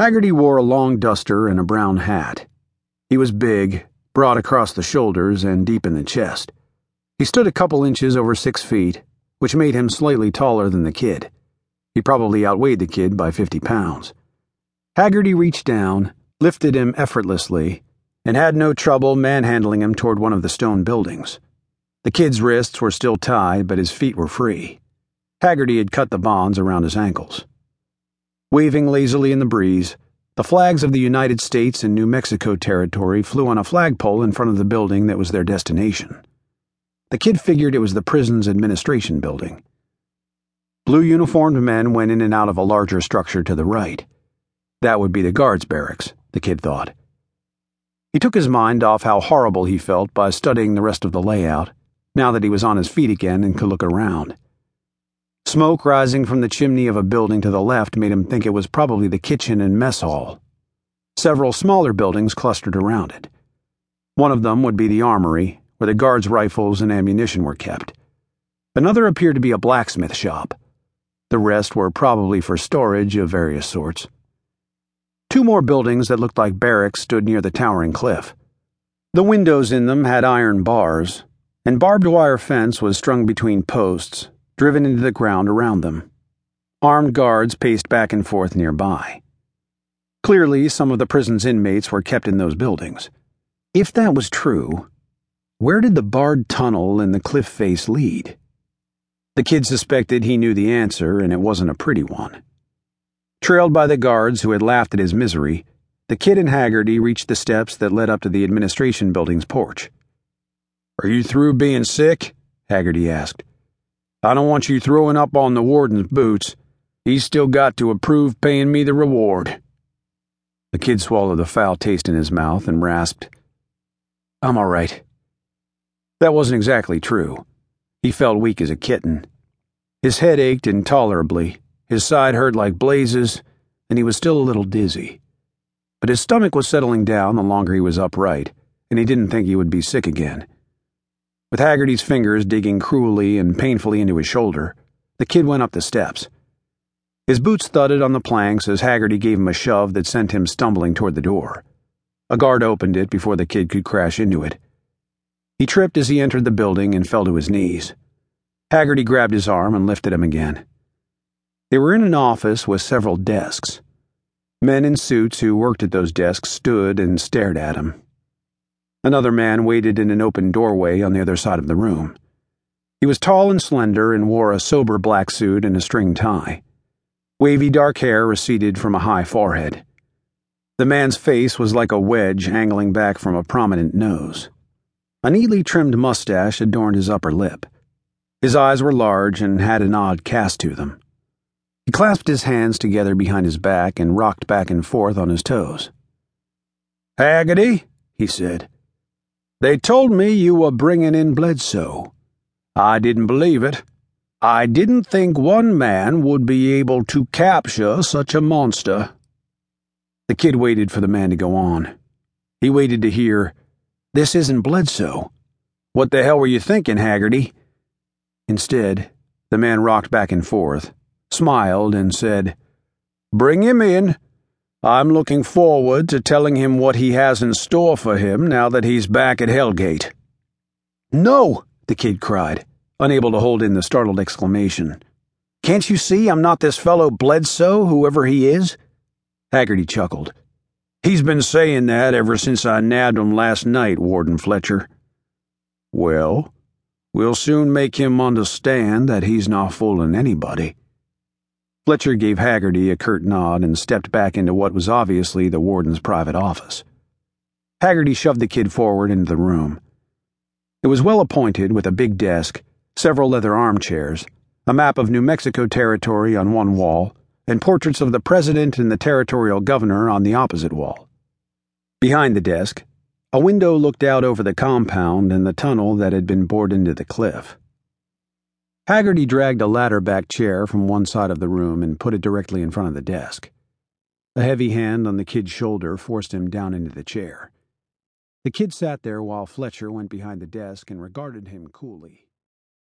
Haggerty wore a long duster and a brown hat. He was big, broad across the shoulders and deep in the chest. He stood a couple inches over six feet, which made him slightly taller than the kid. He probably outweighed the kid by 50 pounds. Haggerty reached down, lifted him effortlessly, and had no trouble manhandling him toward one of the stone buildings. The kid's wrists were still tied, but his feet were free. Haggerty had cut the bonds around his ankles. Waving lazily in the breeze, the flags of the United States and New Mexico territory flew on a flagpole in front of the building that was their destination. The kid figured it was the prison's administration building. Blue uniformed men went in and out of a larger structure to the right. That would be the guards' barracks, the kid thought. He took his mind off how horrible he felt by studying the rest of the layout, now that he was on his feet again and could look around. Smoke rising from the chimney of a building to the left made him think it was probably the kitchen and mess hall. Several smaller buildings clustered around it. One of them would be the armory, where the guards' rifles and ammunition were kept. Another appeared to be a blacksmith shop. The rest were probably for storage of various sorts. Two more buildings that looked like barracks stood near the towering cliff. The windows in them had iron bars, and barbed wire fence was strung between posts driven into the ground around them. Armed guards paced back and forth nearby. Clearly, some of the prison's inmates were kept in those buildings. If that was true, where did the barred tunnel in the cliff face lead? The kid suspected he knew the answer, and it wasn't a pretty one. Trailed by the guards who had laughed at his misery, the kid and Haggerty reached the steps that led up to the administration building's porch. Are you through being sick? Haggerty asked. I don't want you throwing up on the warden's boots. He's still got to approve paying me the reward. The kid swallowed the foul taste in his mouth and rasped, I'm all right. That wasn't exactly true. He felt weak as a kitten. His head ached intolerably, his side hurt like blazes, and he was still a little dizzy. But his stomach was settling down the longer he was upright, and he didn't think he would be sick again. With Haggerty's fingers digging cruelly and painfully into his shoulder, the kid went up the steps. His boots thudded on the planks as Haggerty gave him a shove that sent him stumbling toward the door. A guard opened it before the kid could crash into it. He tripped as he entered the building and fell to his knees. Haggerty grabbed his arm and lifted him again. They were in an office with several desks. Men in suits who worked at those desks stood and stared at him. Another man waited in an open doorway on the other side of the room. He was tall and slender and wore a sober black suit and a string tie. Wavy dark hair receded from a high forehead. The man's face was like a wedge angling back from a prominent nose. A neatly trimmed mustache adorned his upper lip. His eyes were large and had an odd cast to them. He clasped his hands together behind his back and rocked back and forth on his toes. Haggerty, he said. They told me you were bringing in Bledsoe. I didn't believe it. I didn't think one man would be able to capture such a monster. The kid waited for the man to go on. He waited to hear, This isn't Bledsoe. What the hell were you thinking, Haggerty? Instead, the man rocked back and forth, smiled, and said, Bring him in. I'm looking forward to telling him what he has in store for him now that he's back at Hell Gate. No, the kid cried, unable to hold in the startled exclamation. Can't you see I'm not this fellow Bledsoe, whoever he is? Haggerty chuckled. He's been saying that ever since I nabbed him last night, Warden Fletcher. Well, we'll soon make him understand that he's not fooling anybody. Fletcher gave Haggerty a curt nod and stepped back into what was obviously the warden's private office. Haggerty shoved the kid forward into the room. It was well appointed with a big desk, several leather armchairs, a map of New Mexico territory on one wall, and portraits of the president and the territorial governor on the opposite wall. Behind the desk, a window looked out over the compound and the tunnel that had been bored into the cliff. Haggerty dragged a ladder back chair from one side of the room and put it directly in front of the desk. A heavy hand on the kid's shoulder forced him down into the chair. The kid sat there while Fletcher went behind the desk and regarded him coolly.